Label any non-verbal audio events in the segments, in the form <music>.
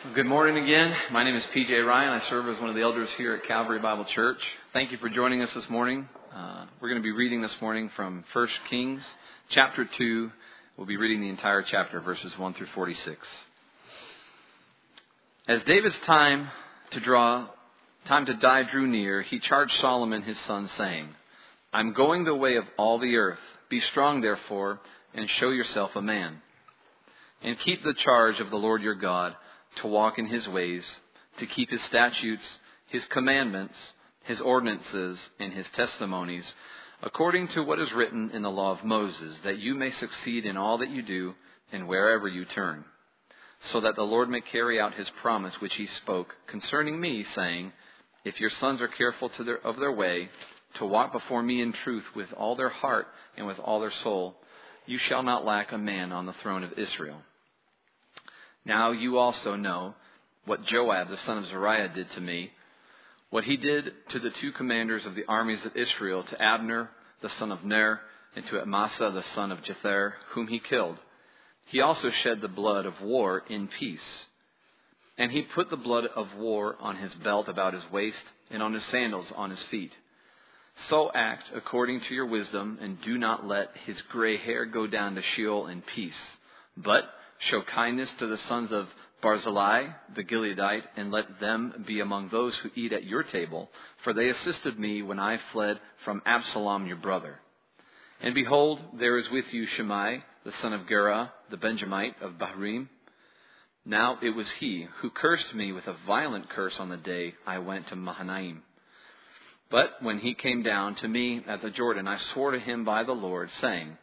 Good morning again. My name is PJ Ryan. I serve as one of the elders here at Calvary Bible Church. Thank you for joining us this morning. Uh, we're going to be reading this morning from 1 Kings chapter 2. We'll be reading the entire chapter, verses 1 through 46. As David's time to draw, time to die drew near, he charged Solomon his son, saying, I'm going the way of all the earth. Be strong, therefore, and show yourself a man. And keep the charge of the Lord your God to walk in his ways, to keep his statutes, his commandments, his ordinances, and his testimonies, according to what is written in the law of Moses, that you may succeed in all that you do and wherever you turn, so that the Lord may carry out his promise which he spoke concerning me, saying, If your sons are careful their, of their way, to walk before me in truth with all their heart and with all their soul, you shall not lack a man on the throne of Israel. Now you also know what Joab the son of Zeruiah did to me, what he did to the two commanders of the armies of Israel, to Abner the son of Ner, and to Amasa the son of Jether, whom he killed. He also shed the blood of war in peace. And he put the blood of war on his belt about his waist, and on his sandals on his feet. So act according to your wisdom, and do not let his gray hair go down to Sheol in peace. But show kindness to the sons of Barzillai the Gileadite, and let them be among those who eat at your table, for they assisted me when I fled from Absalom your brother. And behold, there is with you Shimei, the son of Gera, the Benjamite of Bahurim. Now it was he who cursed me with a violent curse on the day I went to Mahanaim. But when he came down to me at the Jordan, I swore to him by the Lord, saying,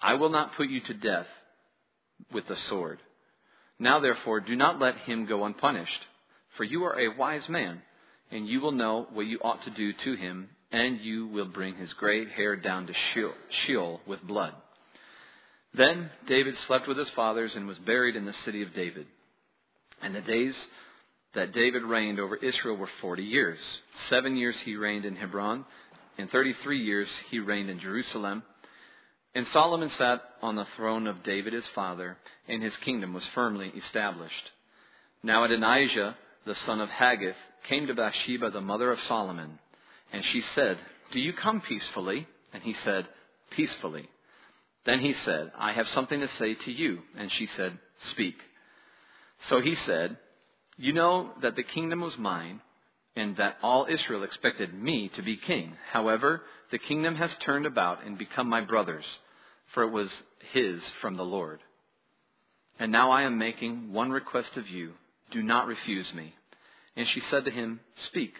I will not put you to death with the sword. Now therefore, do not let him go unpunished, for you are a wise man, and you will know what you ought to do to him, and you will bring his gray hair down to Sheol with blood. Then David slept with his fathers and was buried in the city of David. And the days that David reigned over Israel were forty years. Seven years he reigned in Hebron, and thirty three years he reigned in Jerusalem. And Solomon sat on the throne of David his father, and his kingdom was firmly established. Now Adonijah, the son of Haggith, came to Bathsheba, the mother of Solomon, and she said, Do you come peacefully? And he said, Peacefully. Then he said, I have something to say to you. And she said, Speak. So he said, You know that the kingdom was mine, and that all Israel expected me to be king. However, the kingdom has turned about and become my brother's, for it was his from the Lord. And now I am making one request of you do not refuse me. And she said to him, Speak.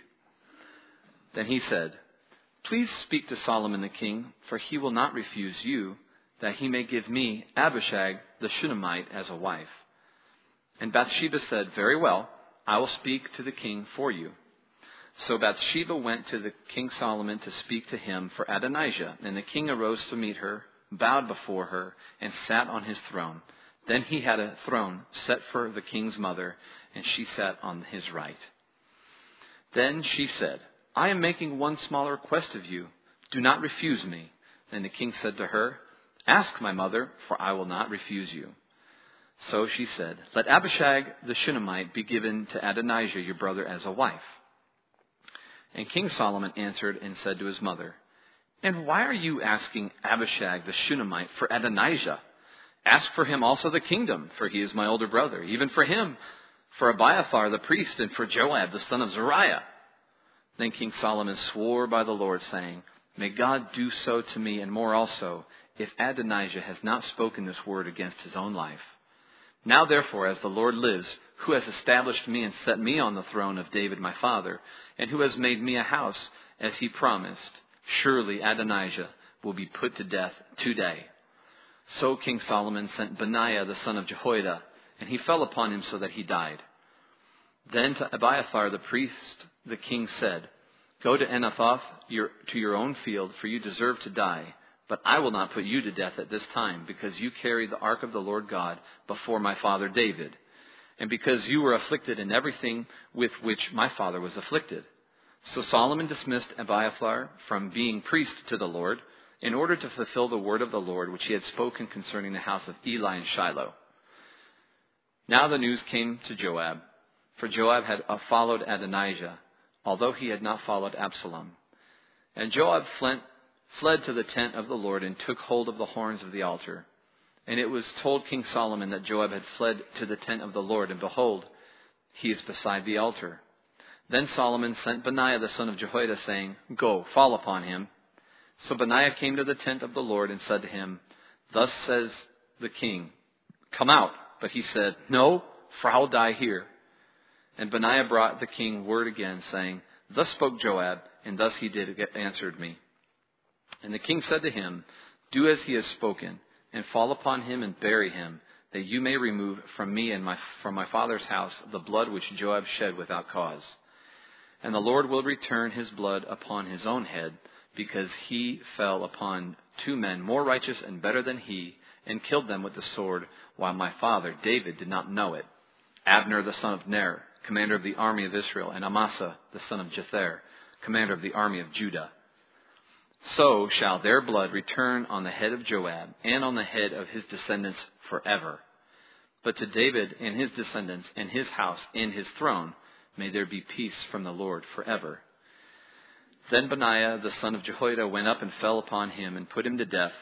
Then he said, Please speak to Solomon the king, for he will not refuse you, that he may give me Abishag the Shunammite as a wife. And Bathsheba said, Very well, I will speak to the king for you. So Bathsheba went to the King Solomon to speak to him for Adonijah, and the king arose to meet her, bowed before her, and sat on his throne. Then he had a throne set for the king's mother, and she sat on his right. Then she said, I am making one small request of you. Do not refuse me. And the king said to her, Ask my mother, for I will not refuse you. So she said, Let Abishag the Shunammite be given to Adonijah your brother as a wife. And King Solomon answered and said to his mother, And why are you asking Abishag the Shunammite for Adonijah? Ask for him also the kingdom, for he is my older brother, even for him, for Abiathar the priest, and for Joab the son of Zeruiah. Then King Solomon swore by the Lord, saying, May God do so to me, and more also, if Adonijah has not spoken this word against his own life. Now therefore, as the Lord lives, who has established me and set me on the throne of David my father, and who has made me a house as he promised, surely Adonijah will be put to death today. So King Solomon sent Benaiah the son of Jehoiada, and he fell upon him so that he died. Then to Abiathar the priest the king said, Go to Anathoth to your own field, for you deserve to die. But I will not put you to death at this time, because you carried the ark of the Lord God before my father David and because you were afflicted in everything with which my father was afflicted. So Solomon dismissed Abiathar from being priest to the Lord in order to fulfill the word of the Lord which he had spoken concerning the house of Eli and Shiloh. Now the news came to Joab, for Joab had uh, followed Adonijah, although he had not followed Absalom. And Joab fled, fled to the tent of the Lord and took hold of the horns of the altar. And it was told King Solomon that Joab had fled to the tent of the Lord, and behold, he is beside the altar. Then Solomon sent Benaiah the son of Jehoiada, saying, Go, fall upon him. So Benaiah came to the tent of the Lord and said to him, Thus says the king, Come out. But he said, No, for I'll die here. And Benaiah brought the king word again, saying, Thus spoke Joab, and thus he did answered me. And the king said to him, Do as he has spoken, and fall upon him and bury him, that you may remove from me and my, from my father's house the blood which Joab shed without cause. And the Lord will return his blood upon his own head, because he fell upon two men more righteous and better than he, and killed them with the sword, while my father David did not know it. Abner the son of Ner, commander of the army of Israel, and Amasa the son of Jether, commander of the army of Judah. So shall their blood return on the head of Joab and on the head of his descendants forever. But to David and his descendants and his house and his throne may there be peace from the Lord forever. Then Benaiah the son of Jehoiada went up and fell upon him and put him to death,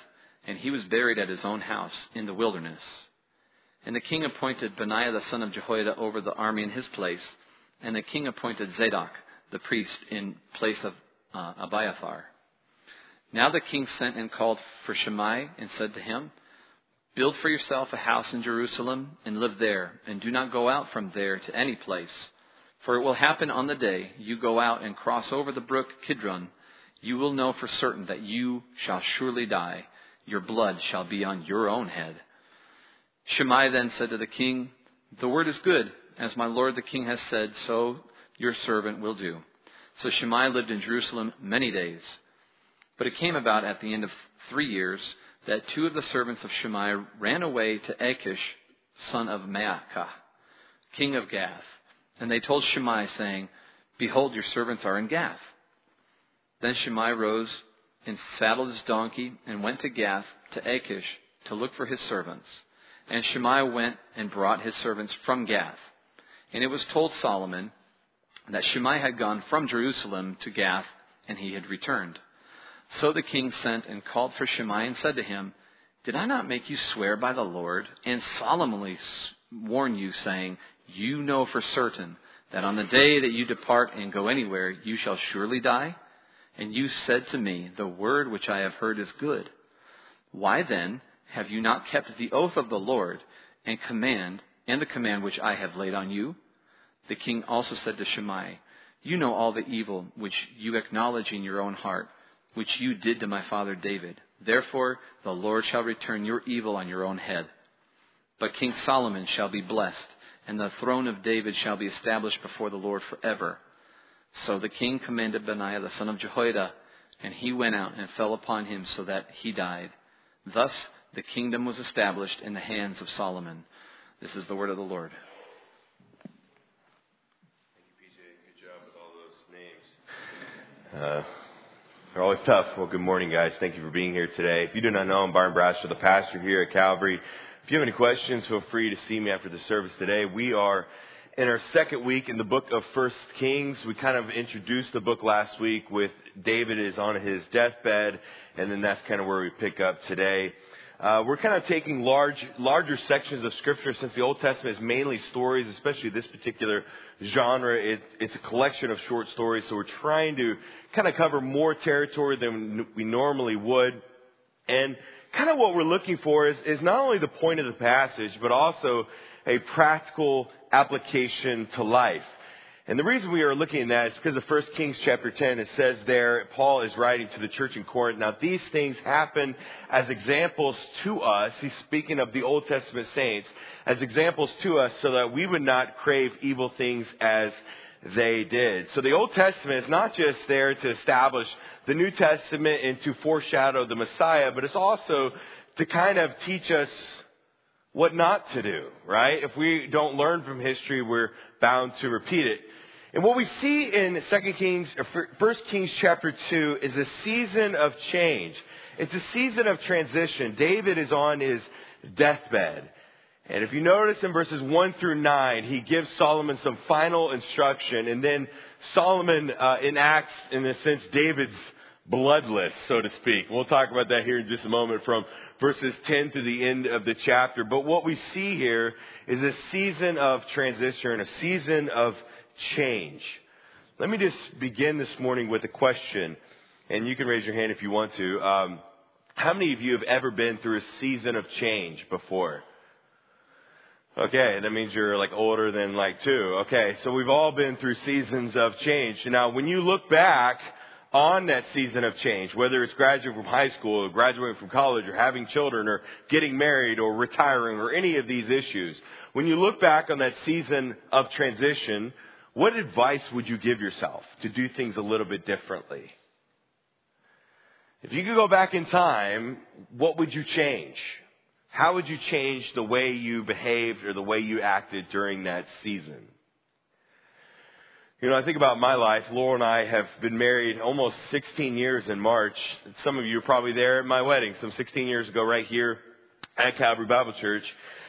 and he was buried at his own house in the wilderness. And the king appointed Benaiah the son of Jehoiada over the army in his place, and the king appointed Zadok the priest in place of uh, Abiathar. Now the king sent and called for Shimei and said to him, Build for yourself a house in Jerusalem and live there, and do not go out from there to any place. For it will happen on the day you go out and cross over the brook Kidron, you will know for certain that you shall surely die. Your blood shall be on your own head. Shimei then said to the king, The word is good, as my lord the king has said, so your servant will do. So Shimei lived in Jerusalem many days. But it came about at the end of three years that two of the servants of Shimei ran away to Achish, son of Maacah, king of Gath. And they told Shimei, saying, Behold, your servants are in Gath. Then Shimei rose and saddled his donkey and went to Gath to Achish to look for his servants. And Shimei went and brought his servants from Gath. And it was told Solomon that Shimei had gone from Jerusalem to Gath, and he had returned. So the king sent and called for Shimei and said to him, Did I not make you swear by the Lord and solemnly warn you, saying, You know for certain that on the day that you depart and go anywhere, you shall surely die? And you said to me, The word which I have heard is good. Why then have you not kept the oath of the Lord and command and the command which I have laid on you? The king also said to Shimei, You know all the evil which you acknowledge in your own heart which you did to my father David. Therefore, the Lord shall return your evil on your own head. But King Solomon shall be blessed, and the throne of David shall be established before the Lord forever. So the king commanded Benaiah the son of Jehoiada, and he went out and fell upon him so that he died. Thus the kingdom was established in the hands of Solomon. This is the word of the Lord. Thank you, PJ. Good job with all those names. Uh, they're always tough. Well, good morning, guys. Thank you for being here today. If you do not know, I'm Byron Brasher, the pastor here at Calvary. If you have any questions, feel free to see me after the service today. We are in our second week in the book of First Kings. We kind of introduced the book last week with David is on his deathbed, and then that's kind of where we pick up today. Uh, we're kind of taking large, larger sections of scripture since the Old Testament is mainly stories, especially this particular genre. It, it's a collection of short stories, so we're trying to kind of cover more territory than we normally would. And kind of what we're looking for is, is not only the point of the passage, but also a practical application to life. And the reason we are looking at that is because of 1 Kings chapter 10, it says there, Paul is writing to the church in Corinth. Now these things happen as examples to us. He's speaking of the Old Testament saints as examples to us so that we would not crave evil things as they did. So the Old Testament is not just there to establish the New Testament and to foreshadow the Messiah, but it's also to kind of teach us what not to do, right? If we don't learn from history, we're bound to repeat it. And what we see in 2 Kings, or 1 Kings chapter 2 is a season of change. It's a season of transition. David is on his deathbed. And if you notice in verses 1 through 9, he gives Solomon some final instruction, and then Solomon uh, enacts, in a sense, David's blood list, so to speak. We'll talk about that here in just a moment from verses 10 to the end of the chapter. But what we see here is a season of transition, a season of change. Let me just begin this morning with a question, and you can raise your hand if you want to. Um, how many of you have ever been through a season of change before? Okay, that means you're like older than like two. Okay, so we've all been through seasons of change. Now, when you look back on that season of change, whether it's graduating from high school or graduating from college or having children or getting married or retiring or any of these issues, when you look back on that season of transition, what advice would you give yourself to do things a little bit differently? If you could go back in time, what would you change? How would you change the way you behaved or the way you acted during that season? You know, I think about my life. Laura and I have been married almost 16 years in March. Some of you are probably there at my wedding, some 16 years ago, right here at Calvary Bible Church.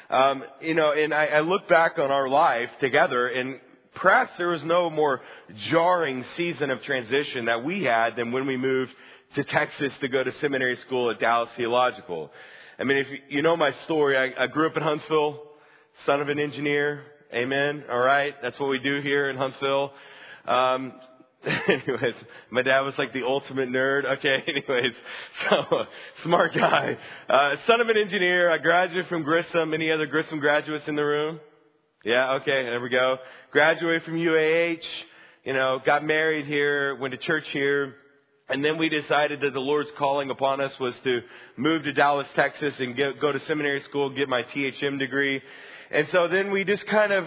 Um, you know, and I, I look back on our life together, and perhaps there was no more jarring season of transition that we had than when we moved to Texas to go to seminary school at Dallas Theological. I mean, if you know my story, I, I grew up in Huntsville, son of an engineer. Amen. All right. That's what we do here in Huntsville. Um, <laughs> anyways, my dad was like the ultimate nerd. Okay, <laughs> anyways, so <laughs> smart guy, uh, son of an engineer. I graduated from Grissom. Any other Grissom graduates in the room? Yeah, okay, there we go. Graduated from UAH. You know, got married here, went to church here. And then we decided that the Lord's calling upon us was to move to Dallas, Texas and get, go to seminary school, get my THM degree. And so then we just kind of,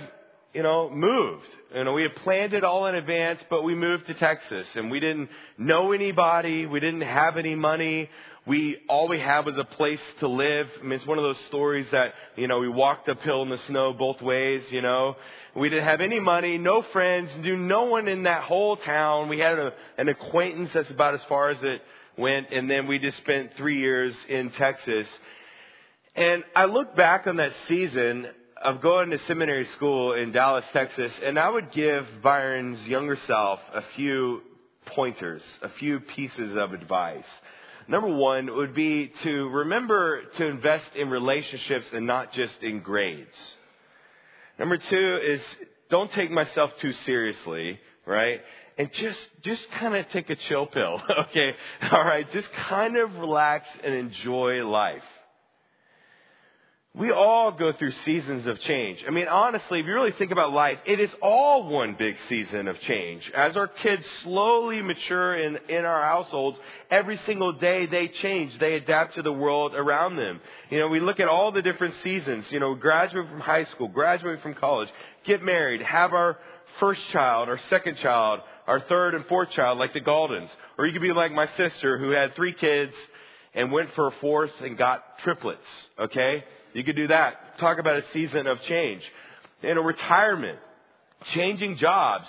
you know, moved. You know, we had planned it all in advance, but we moved to Texas and we didn't know anybody. We didn't have any money. We, all we had was a place to live. I mean, it's one of those stories that, you know, we walked uphill in the snow both ways, you know. We didn't have any money, no friends, knew no one in that whole town. We had a, an acquaintance that's about as far as it went, and then we just spent three years in Texas. And I look back on that season of going to seminary school in Dallas, Texas, and I would give Byron's younger self a few pointers, a few pieces of advice. Number one would be to remember to invest in relationships and not just in grades. Number two is don't take myself too seriously, right? And just, just kind of take a chill pill, <laughs> okay? Alright, just kind of relax and enjoy life. We all go through seasons of change. I mean, honestly, if you really think about life, it is all one big season of change. As our kids slowly mature in, in our households, every single day they change. They adapt to the world around them. You know, we look at all the different seasons. You know, graduate from high school, graduate from college, get married, have our first child, our second child, our third and fourth child, like the Galdens. Or you could be like my sister who had three kids and went for a fourth and got triplets, okay? You could do that. Talk about a season of change. In a retirement, changing jobs,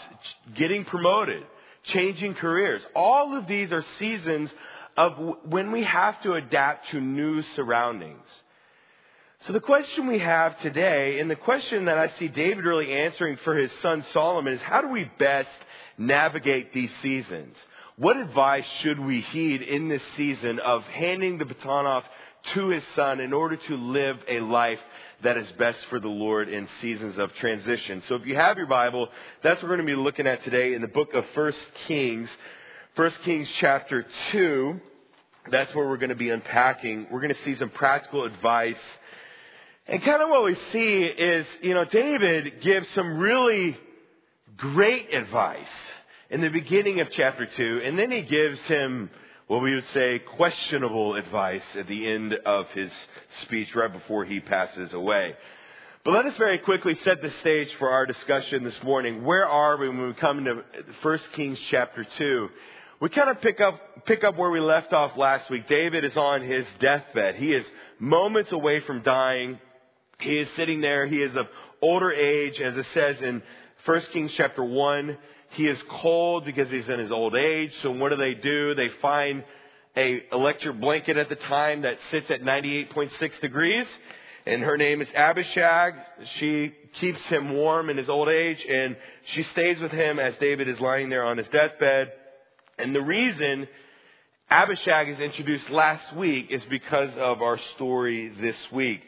getting promoted, changing careers. All of these are seasons of when we have to adapt to new surroundings. So the question we have today, and the question that I see David really answering for his son Solomon is how do we best navigate these seasons? What advice should we heed in this season of handing the baton off to his son in order to live a life that is best for the Lord in seasons of transition. So if you have your Bible, that's what we're going to be looking at today in the book of First Kings. First Kings chapter 2. That's where we're going to be unpacking. We're going to see some practical advice. And kind of what we see is, you know, David gives some really great advice in the beginning of chapter 2, and then he gives him what we would say questionable advice at the end of his speech right before he passes away. But let us very quickly set the stage for our discussion this morning. Where are we when we come to 1 Kings chapter 2? We kind of pick up, pick up where we left off last week. David is on his deathbed. He is moments away from dying. He is sitting there. He is of older age, as it says in 1 Kings chapter 1. He is cold because he's in his old age. So what do they do? They find a electric blanket at the time that sits at 98.6 degrees. and her name is Abishag. She keeps him warm in his old age, and she stays with him as David is lying there on his deathbed. And the reason Abishag is introduced last week is because of our story this week.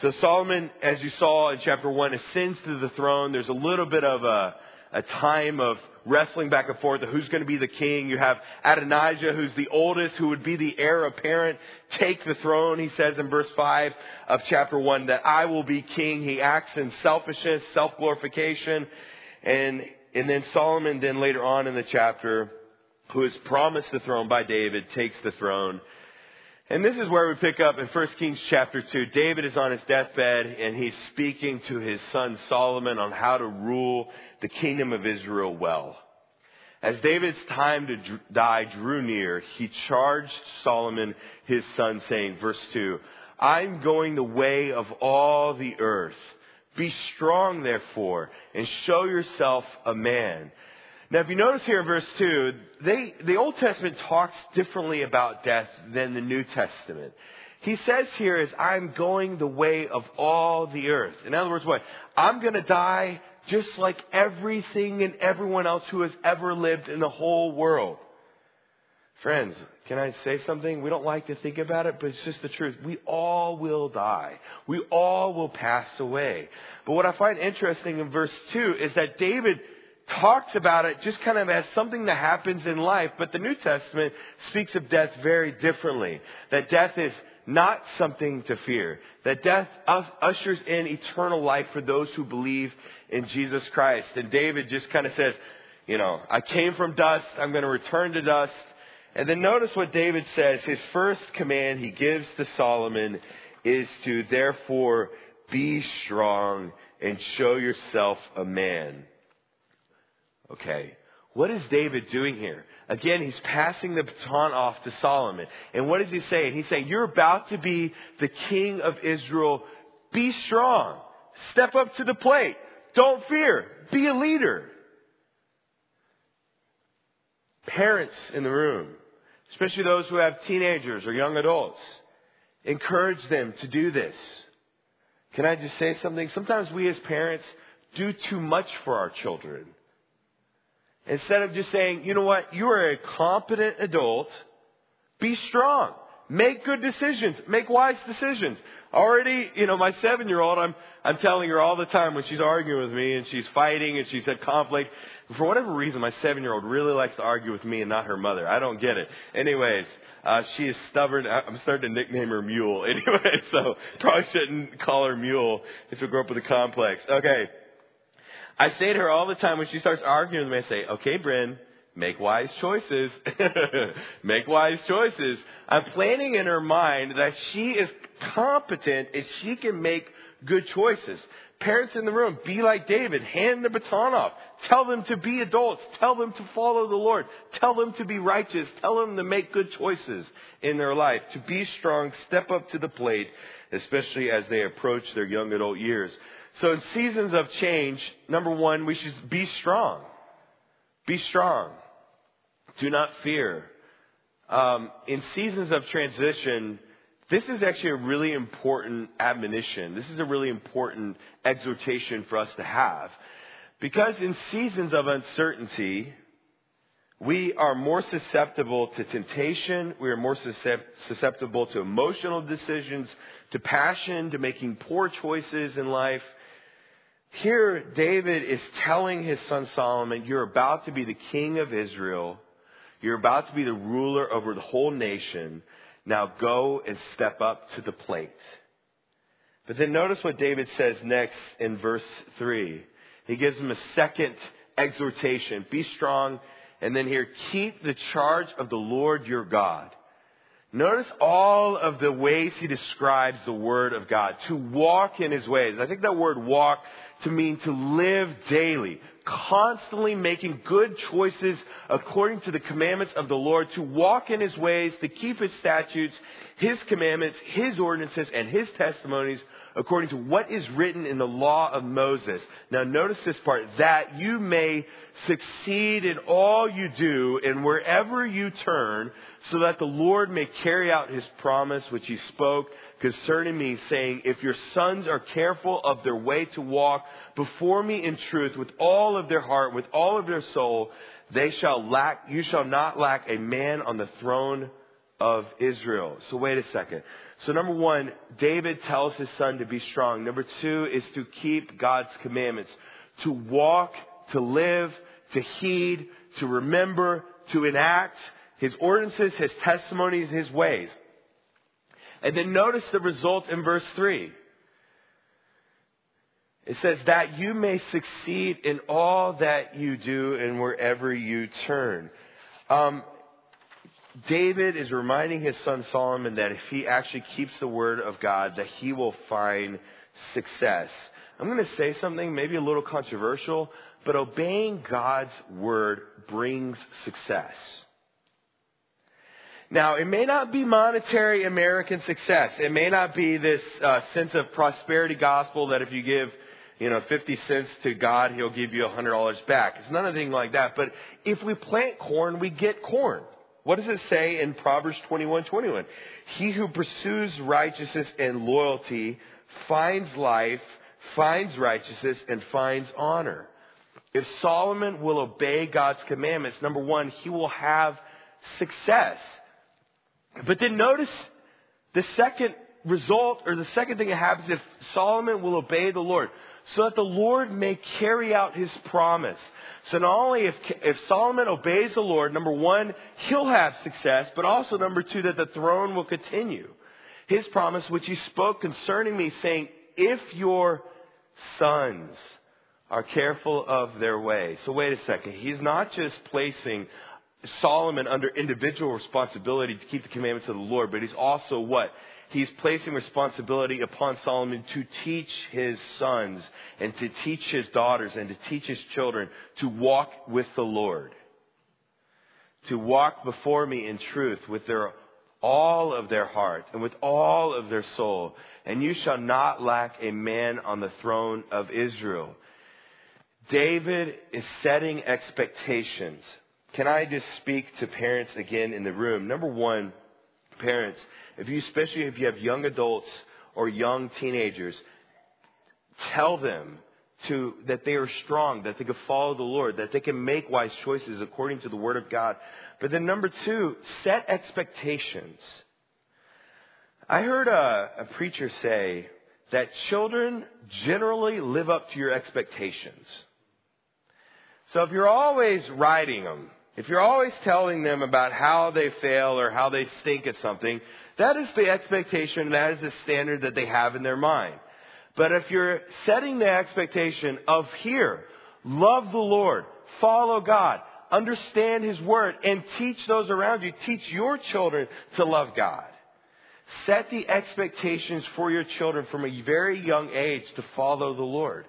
So Solomon, as you saw in chapter 1, ascends to the throne. There's a little bit of a, a time of wrestling back and forth of who's going to be the king. You have Adonijah, who's the oldest, who would be the heir apparent, take the throne. He says in verse 5 of chapter 1 that I will be king. He acts in selfishness, self-glorification. And, and then Solomon then later on in the chapter who is promised the throne by David, takes the throne. And this is where we pick up in 1 Kings chapter 2. David is on his deathbed and he's speaking to his son Solomon on how to rule the kingdom of Israel well. As David's time to die drew near, he charged Solomon, his son, saying, verse 2, I'm going the way of all the earth. Be strong, therefore, and show yourself a man. Now, if you notice here in verse 2, they, the Old Testament talks differently about death than the New Testament. He says here is, I'm going the way of all the earth. In other words, what? I'm going to die just like everything and everyone else who has ever lived in the whole world. Friends, can I say something? We don't like to think about it, but it's just the truth. We all will die. We all will pass away. But what I find interesting in verse 2 is that David talks about it just kind of as something that happens in life, but the New Testament speaks of death very differently. That death is not something to fear. That death ushers in eternal life for those who believe in Jesus Christ. And David just kind of says, you know, I came from dust, I'm going to return to dust. And then notice what David says. His first command he gives to Solomon is to therefore be strong and show yourself a man. Okay. What is David doing here? Again, he's passing the baton off to Solomon. And what is he saying? He's saying, You're about to be the king of Israel. Be strong. Step up to the plate. Don't fear. Be a leader. Parents in the room, especially those who have teenagers or young adults, encourage them to do this. Can I just say something? Sometimes we as parents do too much for our children. Instead of just saying, you know what, you are a competent adult, be strong. Make good decisions. Make wise decisions. Already, you know, my seven year old, I'm, I'm telling her all the time when she's arguing with me and she's fighting and she's had conflict. For whatever reason, my seven year old really likes to argue with me and not her mother. I don't get it. Anyways, uh, she is stubborn. I'm starting to nickname her Mule. <laughs> Anyway, so probably shouldn't call her Mule. This will grow up with a complex. Okay. I say to her all the time when she starts arguing with me, I say, okay, Bryn, make wise choices. <laughs> make wise choices. I'm planning in her mind that she is competent and she can make good choices. Parents in the room, be like David. Hand the baton off. Tell them to be adults. Tell them to follow the Lord. Tell them to be righteous. Tell them to make good choices in their life. To be strong, step up to the plate, especially as they approach their young adult years. So in seasons of change, number one, we should be strong. Be strong. Do not fear. Um, in seasons of transition, this is actually a really important admonition. This is a really important exhortation for us to have. Because in seasons of uncertainty, we are more susceptible to temptation. We are more susceptible to emotional decisions, to passion, to making poor choices in life. Here, David is telling his son Solomon, You're about to be the king of Israel. You're about to be the ruler over the whole nation. Now go and step up to the plate. But then notice what David says next in verse 3. He gives him a second exhortation Be strong. And then here, keep the charge of the Lord your God. Notice all of the ways he describes the Word of God. To walk in his ways. I think that word walk to mean to live daily, constantly making good choices according to the commandments of the Lord, to walk in His ways, to keep His statutes, His commandments, His ordinances, and His testimonies according to what is written in the law of Moses. Now notice this part, that you may succeed in all you do and wherever you turn, so that the Lord may carry out his promise which he spoke concerning me, saying, If your sons are careful of their way to walk before me in truth with all of their heart, with all of their soul, they shall lack, you shall not lack a man on the throne of Israel. So wait a second. So number one, David tells his son to be strong. Number two is to keep God's commandments, to walk, to live, to heed, to remember, to enact his ordinances, his testimonies, his ways. And then notice the result in verse 3. It says that you may succeed in all that you do and wherever you turn. Um, David is reminding his son Solomon that if he actually keeps the word of God, that he will find success. I'm going to say something maybe a little controversial, but obeying God's word brings success. Now, it may not be monetary American success. It may not be this uh, sense of prosperity gospel that if you give, you know, 50 cents to God, He'll give you $100 back. It's anything like that. But if we plant corn, we get corn. What does it say in Proverbs 21, 21? He who pursues righteousness and loyalty finds life, finds righteousness, and finds honor. If Solomon will obey God's commandments, number one, he will have success. But then notice the second result, or the second thing that happens if Solomon will obey the Lord, so that the Lord may carry out his promise. So not only if, if Solomon obeys the Lord, number one, he'll have success, but also number two, that the throne will continue. His promise, which he spoke concerning me, saying, if your sons are careful of their way. So wait a second. He's not just placing Solomon under individual responsibility to keep the commandments of the Lord, but he's also what? He's placing responsibility upon Solomon to teach his sons and to teach his daughters and to teach his children to walk with the Lord. To walk before me in truth with their all of their heart and with all of their soul. And you shall not lack a man on the throne of Israel. David is setting expectations can I just speak to parents again in the room? Number one, parents, if you, especially if you have young adults or young teenagers, tell them to, that they are strong, that they can follow the Lord, that they can make wise choices according to the Word of God. But then number two, set expectations. I heard a, a preacher say that children generally live up to your expectations. So if you're always riding them, if you're always telling them about how they fail or how they stink at something, that is the expectation, that is the standard that they have in their mind. But if you're setting the expectation of here, love the Lord, follow God, understand His Word, and teach those around you, teach your children to love God. Set the expectations for your children from a very young age to follow the Lord.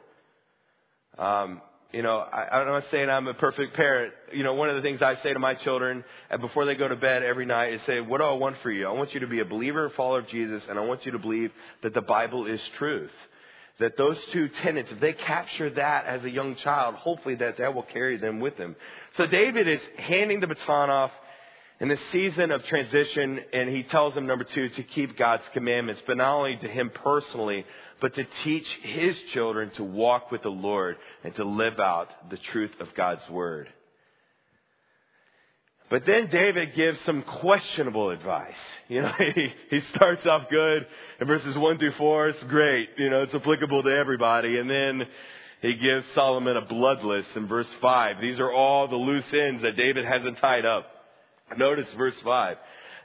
Um, you know, I, I'm not saying I'm a perfect parent. You know, one of the things I say to my children uh, before they go to bed every night is say, what do I want for you? I want you to be a believer, a follower of Jesus, and I want you to believe that the Bible is truth. That those two tenets, if they capture that as a young child, hopefully that that will carry them with them. So David is handing the baton off in the season of transition, and he tells them, number two, to keep God's commandments, but not only to him personally, but to teach his children to walk with the Lord and to live out the truth of God's word. But then David gives some questionable advice. <laughs> You know, he, he starts off good in verses 1 through 4. It's great. You know, it's applicable to everybody. And then he gives Solomon a blood list in verse 5. These are all the loose ends that David hasn't tied up. Notice verse 5.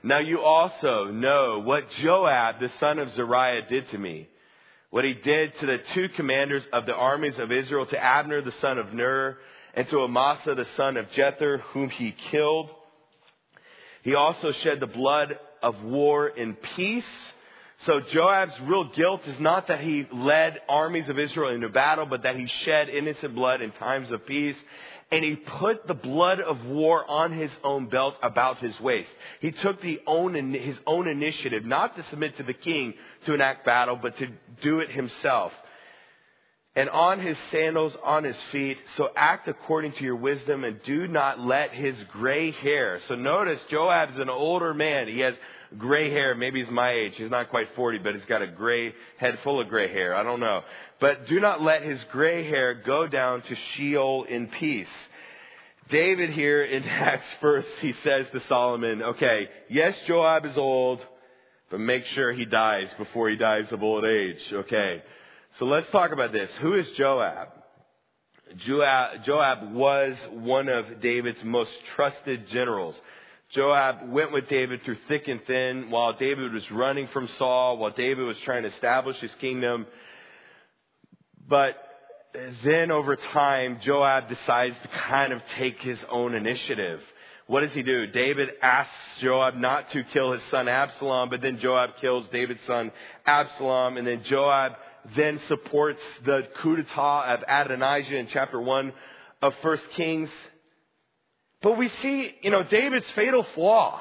Now you also know what Joab, the son of Zeruiah, did to me what he did to the two commanders of the armies of Israel, to Abner the son of Ner, and to Amasa the son of Jether, whom he killed. He also shed the blood of war in peace, So Joab's real guilt is not that he led armies of Israel into battle, but that he shed innocent blood in times of peace. And he put the blood of war on his own belt about his waist. He took the own, his own initiative, not to submit to the king to enact battle, but to do it himself. And on his sandals, on his feet, so act according to your wisdom and do not let his gray hair. So notice Joab's an older man. He has gray hair. Maybe he's my age. He's not quite 40, but he's got a gray head full of gray hair. I don't know. But do not let his gray hair go down to Sheol in peace. David here in <laughs> Acts first, he says to Solomon, okay, yes, Joab is old, but make sure he dies before he dies of old age. Okay. So let's talk about this. Who is Joab? Joab, Joab was one of David's most trusted generals. Joab went with David through thick and thin while David was running from Saul, while David was trying to establish his kingdom. But then over time, Joab decides to kind of take his own initiative. What does he do? David asks Joab not to kill his son Absalom, but then Joab kills David's son Absalom, and then Joab then supports the coup d'etat of Adonijah in chapter 1 of 1 Kings. But we see, you know, David's fatal flaw.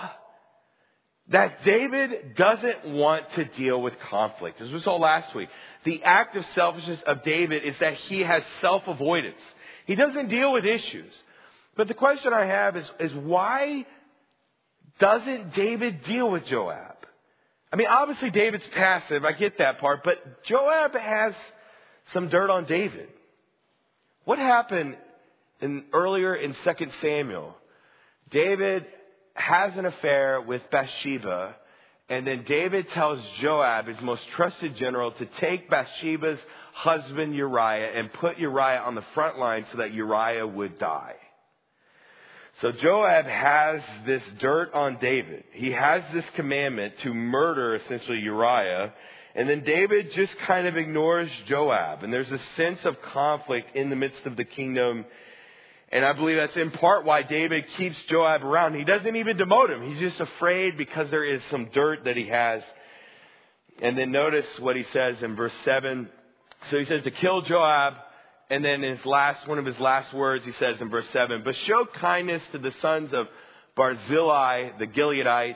That David doesn't want to deal with conflict. This was all last week. The act of selfishness of David is that he has self-avoidance. He doesn't deal with issues. But the question I have is, is why doesn't David deal with Joab? I mean, obviously David's passive. I get that part. But Joab has some dirt on David. What happened in, earlier in 2 Samuel? David has an affair with Bathsheba, and then David tells Joab, his most trusted general, to take Bathsheba's husband Uriah and put Uriah on the front line so that Uriah would die. So Joab has this dirt on David. He has this commandment to murder essentially Uriah. And then David just kind of ignores Joab. And there's a sense of conflict in the midst of the kingdom. And I believe that's in part why David keeps Joab around. He doesn't even demote him. He's just afraid because there is some dirt that he has. And then notice what he says in verse 7. So he says to kill Joab and then his last, one of his last words, he says in verse 7, But show kindness to the sons of Barzillai the Gileadite,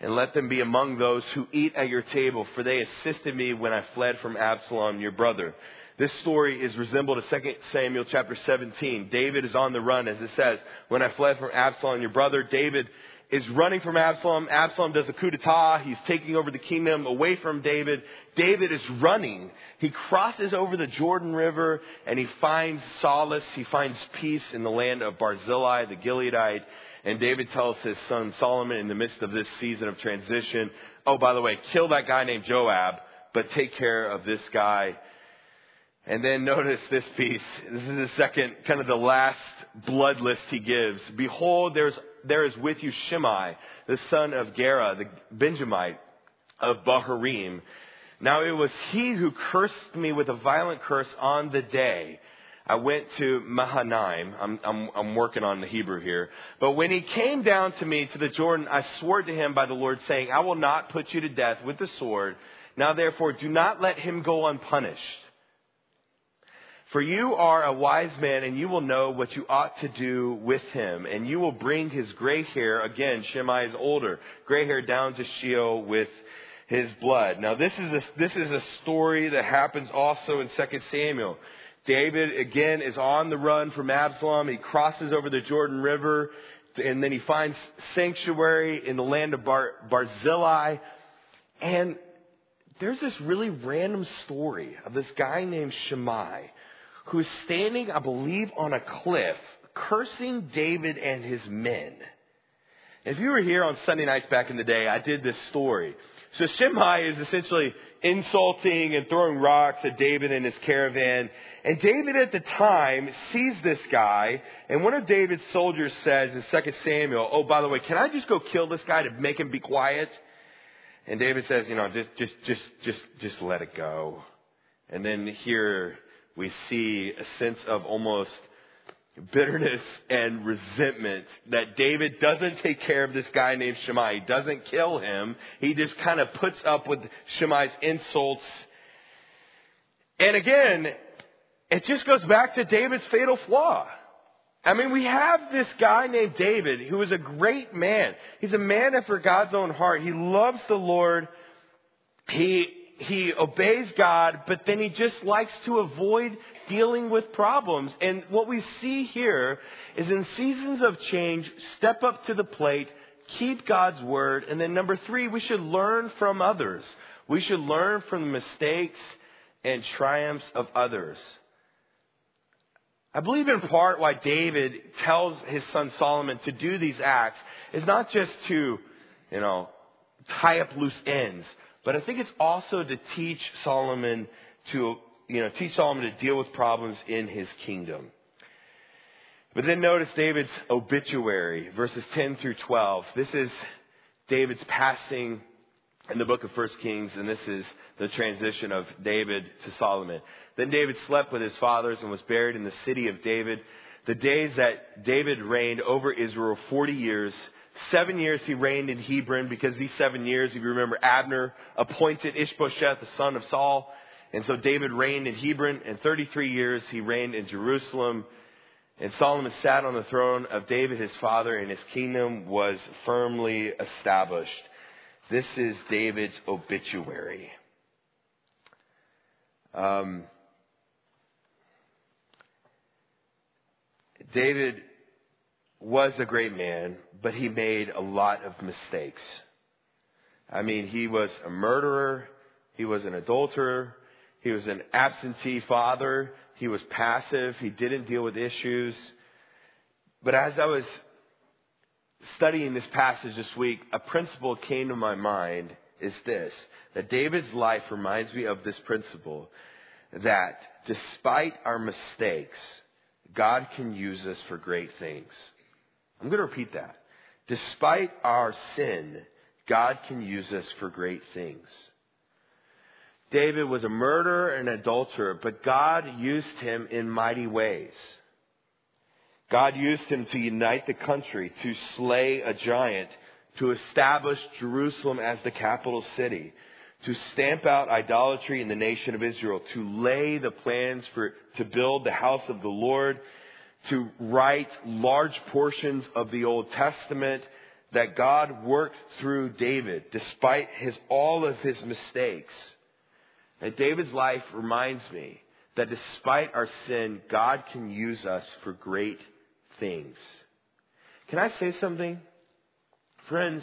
and let them be among those who eat at your table, for they assisted me when I fled from Absalom, your brother. This story is resembled to 2 Samuel chapter 17. David is on the run, as it says, when I fled from Absalom, your brother. David is running from Absalom. Absalom does a coup d'etat. He's taking over the kingdom away from David. David is running. He crosses over the Jordan River and he finds solace. He finds peace in the land of Barzillai, the Gileadite. And David tells his son Solomon in the midst of this season of transition, oh, by the way, kill that guy named Joab, but take care of this guy. And then notice this piece. This is the second, kind of the last blood list he gives. Behold, there's there is with you Shimei, the son of Gera, the Benjamite of Bahurim. Now it was he who cursed me with a violent curse on the day I went to Mahanaim. I'm, I'm, I'm working on the Hebrew here. But when he came down to me to the Jordan, I swore to him by the Lord, saying, I will not put you to death with the sword. Now therefore, do not let him go unpunished. For you are a wise man, and you will know what you ought to do with him, and you will bring his gray hair, again, Shimei is older, gray hair down to Sheol with his blood. Now this is a, this is a story that happens also in 2 Samuel. David, again, is on the run from Absalom. He crosses over the Jordan River, and then he finds sanctuary in the land of Bar, Barzillai. And there's this really random story of this guy named Shimei who is standing, I believe, on a cliff, cursing David and his men. If you were here on Sunday nights back in the day, I did this story. So Shimei is essentially insulting and throwing rocks at David and his caravan. And David at the time sees this guy, and one of David's soldiers says in 2 Samuel, Oh, by the way, can I just go kill this guy to make him be quiet? And David says, you know, just, just, just, just, just let it go. And then here we see a sense of almost bitterness and resentment that David doesn't take care of this guy named Shimei. He doesn't kill him. He just kind of puts up with Shimei's insults. And again, it just goes back to David's fatal flaw. I mean, we have this guy named David who is a great man. He's a man after God's own heart. He loves the Lord. He, he obeys God, but then he just likes to avoid dealing with problems. And what we see here is in seasons of change, step up to the plate, keep God's word, and then number three, we should learn from others. We should learn from the mistakes and triumphs of others. I believe in part why David tells his son Solomon to do these acts is not just to, you know, tie up loose ends, but I think it's also to teach Solomon to, you know, teach Solomon to deal with problems in his kingdom. But then notice David's obituary, verses 10 through 12. This is David's passing in the book of First Kings, and this is the transition of David to Solomon. Then David slept with his fathers and was buried in the city of David. The days that David reigned over Israel, 40 years. Seven years he reigned in Hebron because these seven years, if you remember, Abner appointed Ishbosheth, the son of Saul. And so David reigned in Hebron, and 33 years he reigned in Jerusalem. And Solomon sat on the throne of David his father, and his kingdom was firmly established. This is David's obituary. Um, David was a great man, but he made a lot of mistakes. I mean, he was a murderer, he was an adulterer, he was an absentee father, he was passive, he didn't deal with issues. But as I was studying this passage this week, a principle came to my mind is this that David's life reminds me of this principle that despite our mistakes, God can use us for great things. I'm going to repeat that. Despite our sin, God can use us for great things. David was a murderer and adulterer, but God used him in mighty ways. God used him to unite the country, to slay a giant, to establish Jerusalem as the capital city, to stamp out idolatry in the nation of Israel, to lay the plans for, to build the house of the Lord, to write large portions of the Old Testament, that God worked through David despite his, all of his mistakes. And David's life reminds me that despite our sin, God can use us for great things. Can I say something? Friends,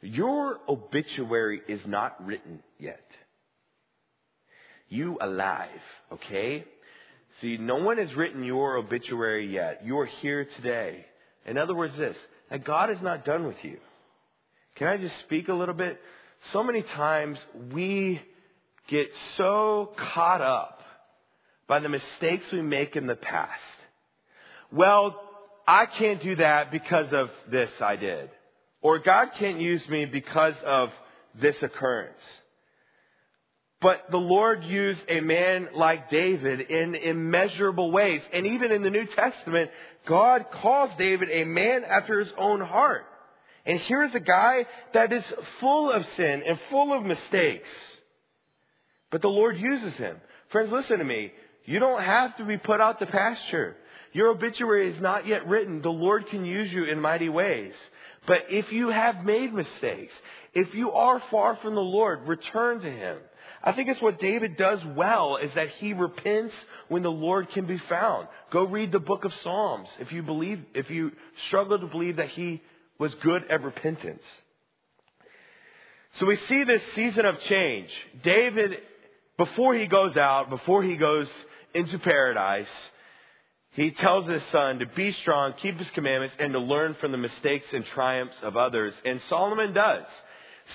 your obituary is not written yet. You alive, okay? See, no one has written your obituary yet. You are here today. In other words, this, that God is not done with you. Can I just speak a little bit? So many times we get so caught up by the mistakes we make in the past. Well, I can't do that because of this I did. Or God can't use me because of this occurrence. But the Lord used a man like David in immeasurable ways. And even in the New Testament, God calls David a man after his own heart. And here's a guy that is full of sin and full of mistakes. But the Lord uses him. Friends, listen to me. You don't have to be put out to pasture. Your obituary is not yet written. The Lord can use you in mighty ways. But if you have made mistakes, if you are far from the Lord, return to Him. I think it's what David does well is that he repents when the Lord can be found. Go read the book of Psalms if you believe, if you struggle to believe that he was good at repentance. So we see this season of change. David, before he goes out, before he goes into paradise, he tells his son to be strong, keep his commandments, and to learn from the mistakes and triumphs of others. And Solomon does.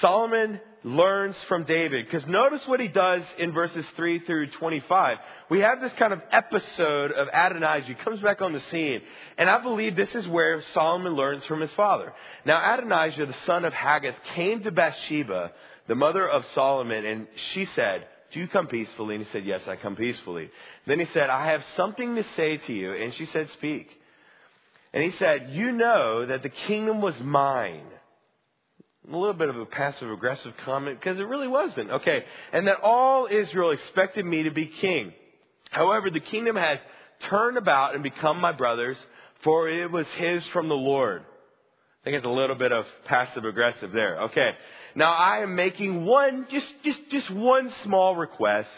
Solomon learns from David. Because notice what he does in verses 3 through 25. We have this kind of episode of Adonijah. He comes back on the scene. And I believe this is where Solomon learns from his father. Now Adonijah, the son of Haggith, came to Bathsheba, the mother of Solomon, and she said, Do you come peacefully? And he said, Yes, I come peacefully. Then he said, I have something to say to you. And she said, Speak. And he said, You know that the kingdom was mine. A little bit of a passive aggressive comment because it really wasn't. Okay. And that all Israel expected me to be king. However, the kingdom has turned about and become my brother's, for it was his from the Lord. I think it's a little bit of passive aggressive there. Okay. Now I am making one, just, just, just one small request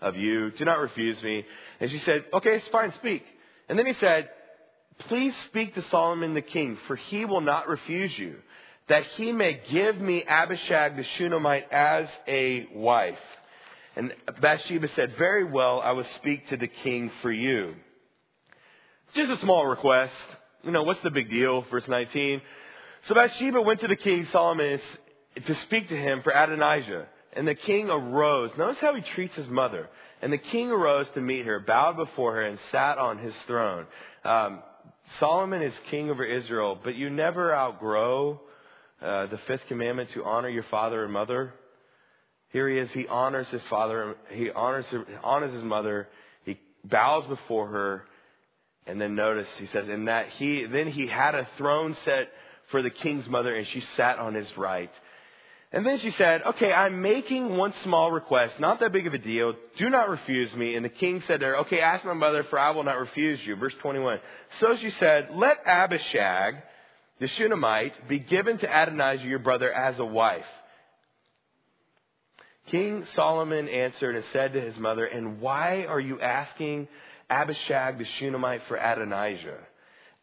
of you. Do not refuse me. And she said, okay, it's fine, speak. And then he said, please speak to Solomon the king, for he will not refuse you, that he may give me Abishag the Shunammite as a wife. And Bathsheba said, very well, I will speak to the king for you. Just a small request. You know, what's the big deal? Verse 19. So Bathsheba went to the king Solomon to speak to him for Adonijah. And the king arose. Notice how he treats his mother. And the king arose to meet her, bowed before her, and sat on his throne. Um, Solomon is king over Israel, but you never outgrow uh, the fifth commandment to honor your father and mother. Here he is. He honors his father. He honors, honors his mother. He bows before her. And then notice he says, in that he, then he had a throne set for the king's mother and she sat on his right. And then she said, okay, I'm making one small request, not that big of a deal. Do not refuse me. And the king said to her, okay, ask my mother, for I will not refuse you. Verse 21. So she said, let Abishag, the Shunammite, be given to Adonijah, your brother, as a wife. King Solomon answered and said to his mother, and why are you asking Abishag, the Shunammite, for Adonijah?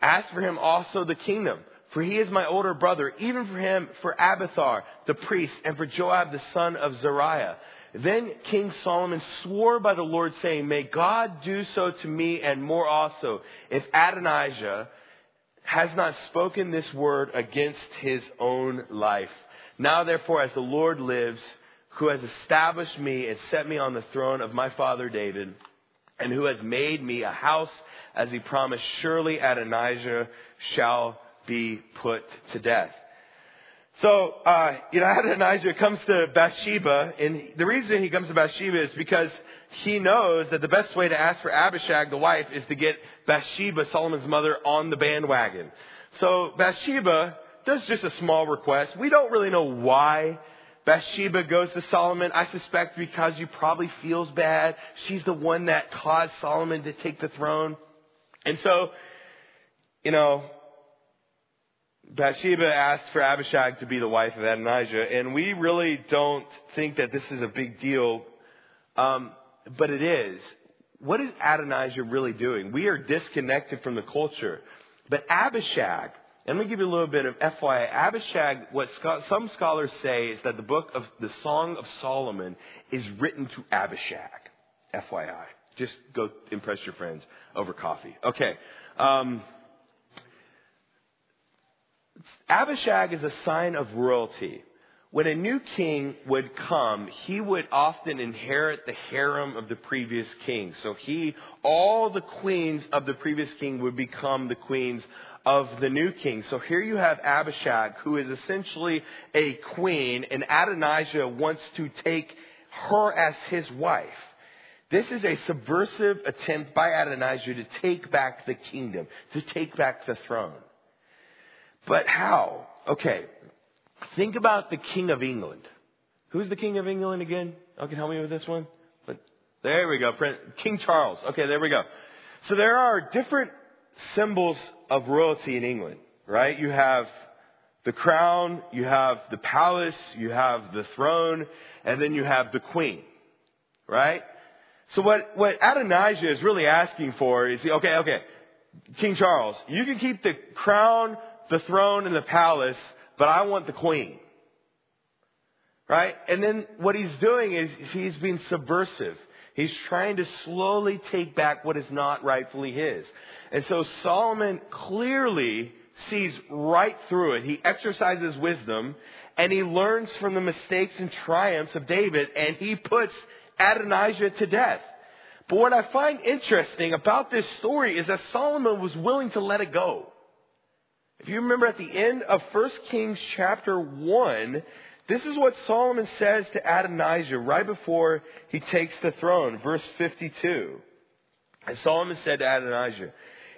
Ask for him also the kingdom for he is my older brother, even for him, for Abiathar, the priest, and for Joab, the son of Zeruiah. Then King Solomon swore by the Lord, saying, May God do so to me and more also, if Adonijah has not spoken this word against his own life. Now therefore, as the Lord lives, who has established me and set me on the throne of my father David, and who has made me a house as he promised, surely Adonijah shall be put to death. So, uh, you know, <laughs> Adonijah comes to Bathsheba, and the reason he comes to Bathsheba is because he knows that the best way to ask for Abishag, the wife, is to get Bathsheba, Solomon's mother, on the bandwagon. So Bathsheba does just a small request. We don't really know why Bathsheba goes to Solomon. I suspect because she probably feels bad. She's the one that caused Solomon to take the throne. And so, you know, Bathsheba asked for Abishag to be the wife of Adonijah, and we really don't think that this is a big deal, um, but it is. What is Adonijah really doing? We are disconnected from the culture. But Abishag, and let me give you a little bit of FYI. Abishag, what some scholars say is that the book of the Song of Solomon is written to Abishag. FYI. Just go impress your friends over coffee. Okay. Um, Abishag is a sign of royalty. When a new king would come, he would often inherit the harem of the previous king. So he, all the queens of the previous king would become the queens of the new king. So here you have Abishag, who is essentially a queen, and Adonijah wants to take her as his wife. This is a subversive attempt by Adonijah to take back the kingdom, to take back the throne. But how? Okay. Think about the King of England. Who's the King of England again? Oh, can help me with this one? But there we go. King Charles. Okay, there we go. So there are different symbols of royalty in England, right? You have the crown, you have the palace, you have the throne, and then you have the queen, right? So what, what Adonijah is really asking for is, okay, okay, King Charles, you can keep the crown, the throne and the palace, but I want the queen. Right? And then what he's doing is he's being subversive. He's trying to slowly take back what is not rightfully his. And so Solomon clearly sees right through it. He exercises wisdom and he learns from the mistakes and triumphs of David and he puts Adonijah to death. But what I find interesting about this story is that Solomon was willing to let it go. If you remember at the end of 1 Kings chapter 1, This is what Solomon says to Adonijah right before he takes the throne, verse 52. And Solomon said to Adonijah,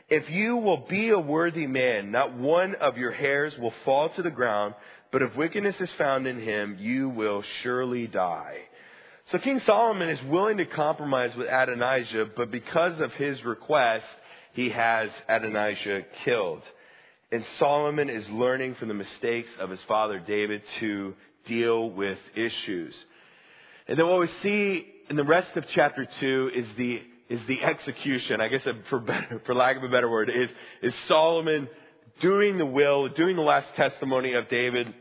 If you will be a worthy man, not one of your hairs will fall to the ground, but if wickedness is found in him, you will surely die. So King Solomon is willing to compromise with Adonijah, but because of his request, he has Adonijah killed. And Solomon is learning from the mistakes of his father David to deal with issues. And then what we see in the rest of chapter 2 is the is the execution. I guess for better, for lack of a better word, is is Solomon doing the will, doing the last testimony of David.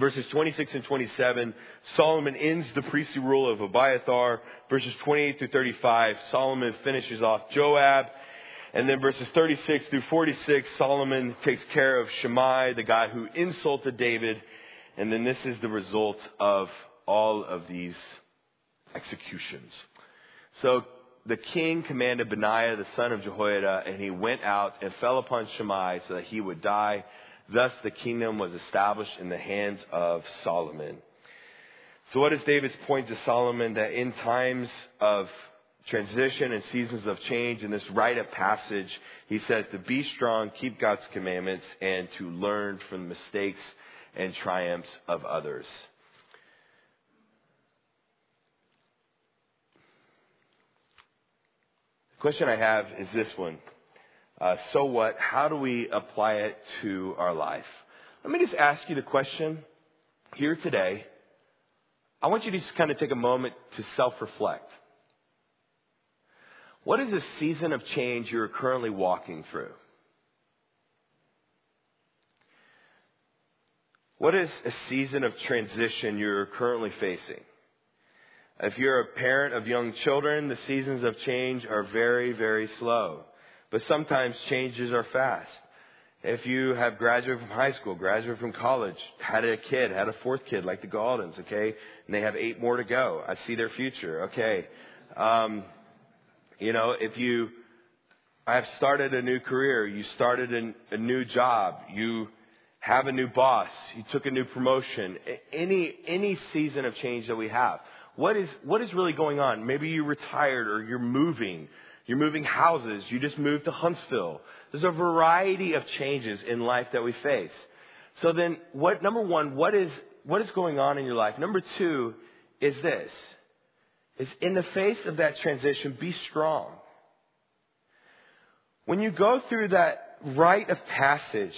Verses 26 and 27, Solomon ends the priestly rule of Abiathar. Verses 28 through 35, Solomon finishes off Joab. And then verses 36 through 46, Solomon takes care of Shimei, the guy who insulted David. And then this is the result of all of these executions. So the king commanded Benaiah, the son of Jehoiada, and he went out and fell upon Shimei so that he would die. Thus the kingdom was established in the hands of Solomon. So what is David's point to Solomon? That in times of transition and seasons of change in this rite of passage, he says to be strong, keep God's commandments, and to learn from the mistakes and triumphs of others. The question I have is this one. Uh, so what? How do we apply it to our life? Let me just ask you the question here today. I want you to just kind of take a moment to self reflect. What is a season of change you're currently walking through? What is a season of transition you're currently facing? If you're a parent of young children, the seasons of change are very, very slow. But sometimes changes are fast. If you have graduated from high school, graduated from college, had a kid, had a fourth kid like the Galdens, okay, and they have eight more to go. I see their future, okay. Um, you know, if you have started a new career, you started a, a new job, you have a new boss, you took a new promotion, any, any season of change that we have. What is, what is really going on? Maybe you retired or you're moving. You're moving houses. You just moved to Huntsville. There's a variety of changes in life that we face. So then what, number one, what is, what is going on in your life? Number two is this, is in the face of that transition, be strong. When you go through that rite of passage,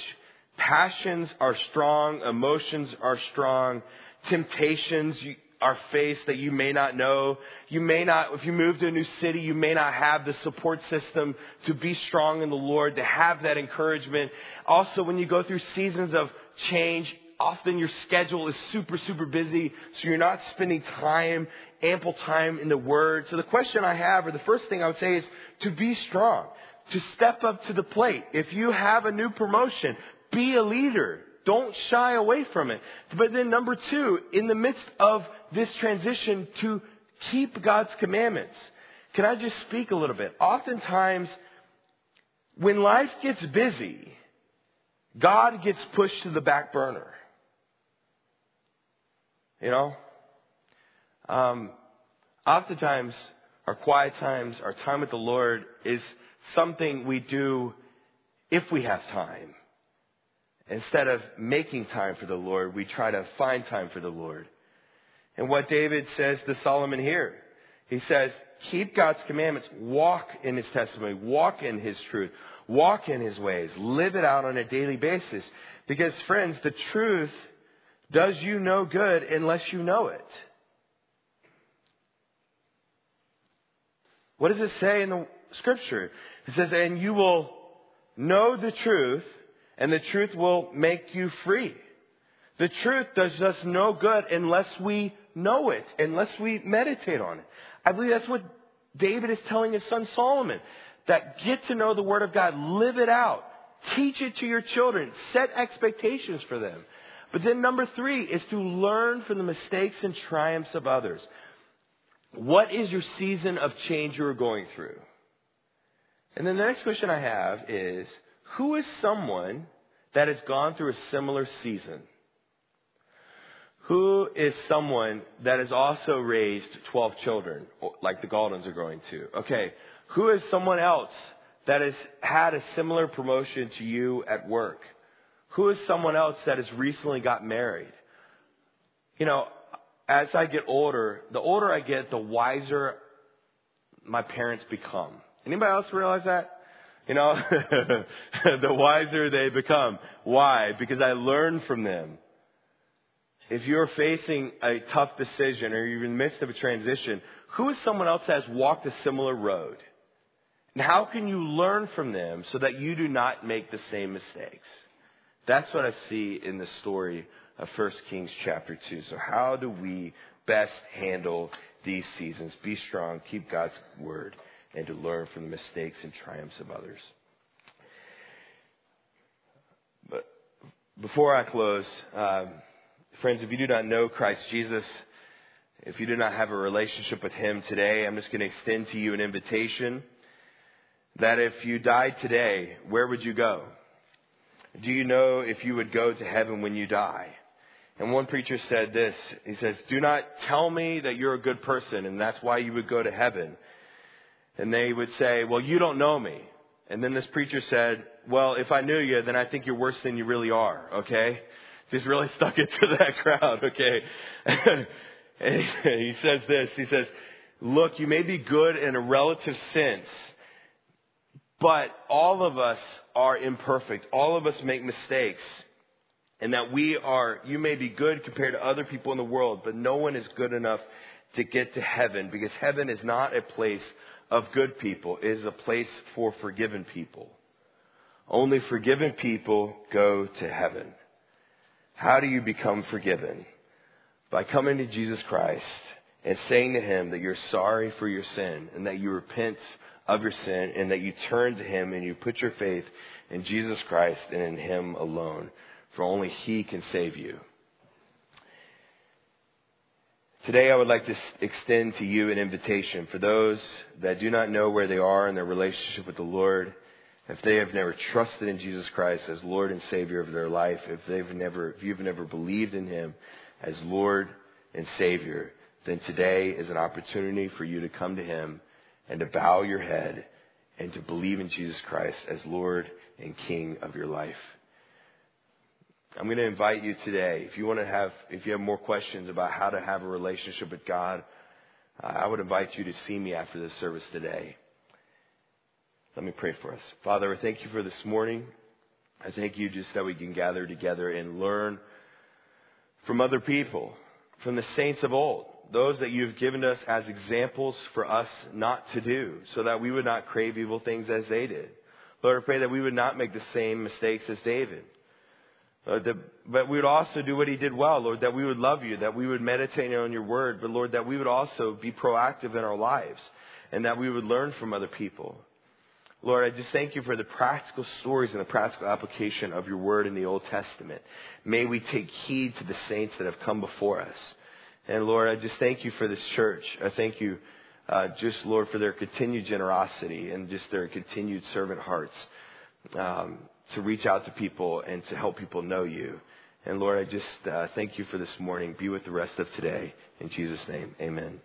Passions are strong, emotions are strong, temptations are faced that you may not know. You may not, if you move to a new city, you may not have the support system to be strong in the Lord, to have that encouragement. Also, when you go through seasons of change, often your schedule is super, super busy, so you're not spending time, ample time in the Word. So the question I have, or the first thing I would say is to be strong to step up to the plate. If you have a new promotion, be a leader. Don't shy away from it. But then number two, in the midst of this transition to keep God's commandments. Can I just speak a little bit? Oftentimes, when life gets busy, God gets pushed to the back burner. You know? Um, oftentimes, our quiet times, our time with the Lord is something we do if we have time. Instead of making time for the Lord, we try to find time for the Lord. And what David says to Solomon here, he says, keep God's commandments, walk in his testimony, walk in his truth, walk in his ways, live it out on a daily basis. Because friends, the truth does you no good unless you know it. What does it say in the scripture? It says, and you will know the truth and the truth will make you free. The truth does us no good unless we know it, unless we meditate on it. I believe that's what David is telling his son Solomon. That get to know the Word of God, live it out, teach it to your children, set expectations for them. But then number three is to learn from the mistakes and triumphs of others. What is your season of change you are going through? And then the next question I have is, who is someone that has gone through a similar season? Who is someone that has also raised 12 children, like the Galdens are going to? Okay. Who is someone else that has had a similar promotion to you at work? Who is someone else that has recently got married? You know, as I get older, the older I get, the wiser my parents become. Anybody else realize that? You know, <laughs> the wiser they become. Why? Because I learn from them. If you're facing a tough decision or you're in the midst of a transition, who is someone else that has walked a similar road? And how can you learn from them so that you do not make the same mistakes? That's what I see in the story of 1 Kings chapter 2. So how do we best handle these seasons? Be strong, keep God's word, and to learn from the mistakes and triumphs of others. But before I close, um, friends, if you do not know Christ Jesus, if you do not have a relationship with Him today, I'm just going to extend to you an invitation that if you died today, where would you go? Do you know if you would go to heaven when you die? And one preacher said this. He says, Do not tell me that you're a good person and that's why you would go to heaven. And they would say, Well, you don't know me. And then this preacher said, Well, if I knew you, then I think you're worse than you really are, okay? Just really <laughs> stuck it to that crowd, okay? <laughs> and he says this. He says, Look, you may be good in a relative sense, but all of us are imperfect. All of us make mistakes. And that we are, you may be good compared to other people in the world, but no one is good enough to get to heaven because heaven is not a place of good people. It is a place for forgiven people. Only forgiven people go to heaven. How do you become forgiven? By coming to Jesus Christ and saying to Him that you're sorry for your sin and that you repent of your sin and that you turn to Him and you put your faith in Jesus Christ and in Him alone, for only He can save you. Today, I would like to extend to you an invitation for those that do not know where they are in their relationship with the Lord. If they have never trusted in Jesus Christ as Lord and Savior of their life, if they've never, if you've never believed in Him as Lord and Savior, then today is an opportunity for you to come to Him and to bow your head and to believe in Jesus Christ as Lord and King of your life. I'm going to invite you today, if you want to have, if you have more questions about how to have a relationship with God, I would invite you to see me after this service today. Let me pray for us. Father, I thank you for this morning. I thank you just that we can gather together and learn from other people, from the saints of old those that you've given us as examples for us not to do, so that we would not crave evil things as they did. Lord, I pray that we would not make the same mistakes as David. Lord, that, but we would also do what he did well, Lord, that we would love you, that we would meditate on your word, but Lord, that we would also be proactive in our lives, and that we would learn from other people. Lord, I just thank you for the practical stories and the practical application of your word in the Old Testament. May we take heed to the saints that have come before us. And Lord, I just thank you for this church. I thank you, uh, just Lord, for their continued generosity and just their continued servant hearts um, to reach out to people and to help people know you. And Lord, I just uh, thank you for this morning. Be with the rest of today. In Jesus' name, amen.